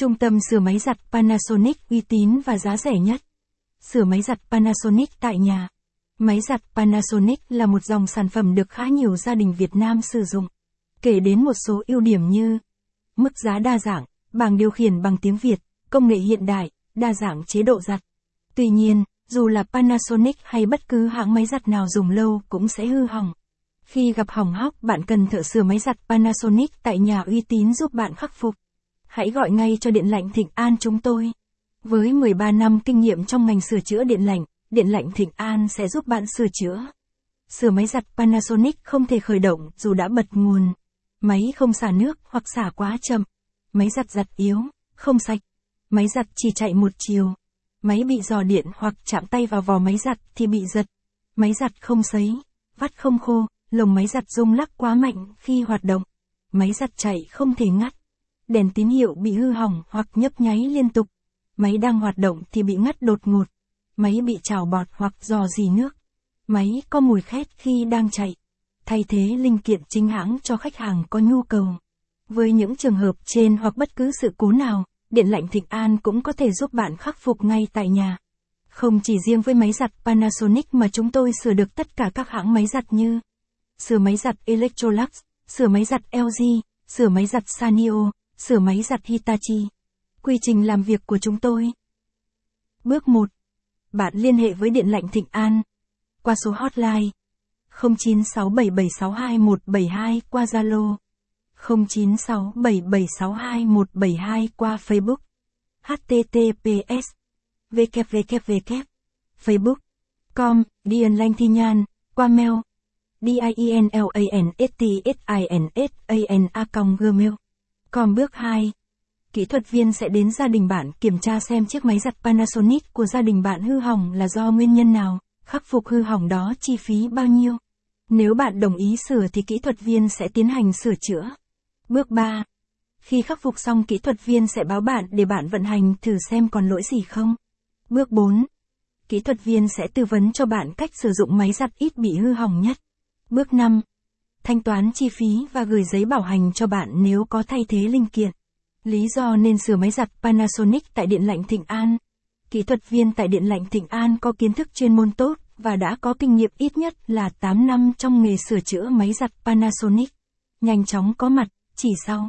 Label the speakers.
Speaker 1: Trung tâm sửa máy giặt Panasonic uy tín và giá rẻ nhất. Sửa máy giặt Panasonic tại nhà. Máy giặt Panasonic là một dòng sản phẩm được khá nhiều gia đình Việt Nam sử dụng. Kể đến một số ưu điểm như mức giá đa dạng, bảng điều khiển bằng tiếng Việt, công nghệ hiện đại, đa dạng chế độ giặt. Tuy nhiên, dù là Panasonic hay bất cứ hãng máy giặt nào dùng lâu cũng sẽ hư hỏng. Khi gặp hỏng hóc, bạn cần thợ sửa máy giặt Panasonic tại nhà uy tín giúp bạn khắc phục. Hãy gọi ngay cho Điện lạnh Thịnh An chúng tôi. Với 13 năm kinh nghiệm trong ngành sửa chữa điện lạnh, Điện lạnh Thịnh An sẽ giúp bạn sửa chữa. Sửa máy giặt Panasonic không thể khởi động dù đã bật nguồn. Máy không xả nước hoặc xả quá chậm. Máy giặt giặt yếu, không sạch. Máy giặt chỉ chạy một chiều. Máy bị dò điện hoặc chạm tay vào vò máy giặt thì bị giật. Máy giặt không sấy, vắt không khô, lồng máy giặt rung lắc quá mạnh khi hoạt động. Máy giặt chạy không thể ngắt. Đèn tín hiệu bị hư hỏng hoặc nhấp nháy liên tục. Máy đang hoạt động thì bị ngắt đột ngột. Máy bị trào bọt hoặc dò dì nước. Máy có mùi khét khi đang chạy. Thay thế linh kiện chính hãng cho khách hàng có nhu cầu. Với những trường hợp trên hoặc bất cứ sự cố nào, Điện lạnh Thịnh An cũng có thể giúp bạn khắc phục ngay tại nhà. Không chỉ riêng với máy giặt Panasonic mà chúng tôi sửa được tất cả các hãng máy giặt như sửa máy giặt Electrolux, sửa máy giặt LG, sửa máy giặt Sanyo, sửa máy giặt Hitachi. Quy trình làm việc của chúng tôi. Bước 1. Bạn liên hệ với Điện lạnh Thịnh An. Qua số hotline. 0967762172 qua Zalo. 0967762172 qua Facebook. https www facebook com. Điện Lanh Thi Nhan. Qua mail. Dinlanstsinsansa gmail còn bước 2 Kỹ thuật viên sẽ đến gia đình bạn kiểm tra xem chiếc máy giặt Panasonic của gia đình bạn hư hỏng là do nguyên nhân nào, khắc phục hư hỏng đó chi phí bao nhiêu. Nếu bạn đồng ý sửa thì kỹ thuật viên sẽ tiến hành sửa chữa. Bước 3. Khi khắc phục xong kỹ thuật viên sẽ báo bạn để bạn vận hành thử xem còn lỗi gì không. Bước 4. Kỹ thuật viên sẽ tư vấn cho bạn cách sử dụng máy giặt ít bị hư hỏng nhất. Bước 5. Thanh toán chi phí và gửi giấy bảo hành cho bạn nếu có thay thế linh kiện. Lý do nên sửa máy giặt Panasonic tại Điện lạnh Thịnh An. Kỹ thuật viên tại Điện lạnh Thịnh An có kiến thức chuyên môn tốt và đã có kinh nghiệm ít nhất là 8 năm trong nghề sửa chữa máy giặt Panasonic. Nhanh chóng có mặt, chỉ sau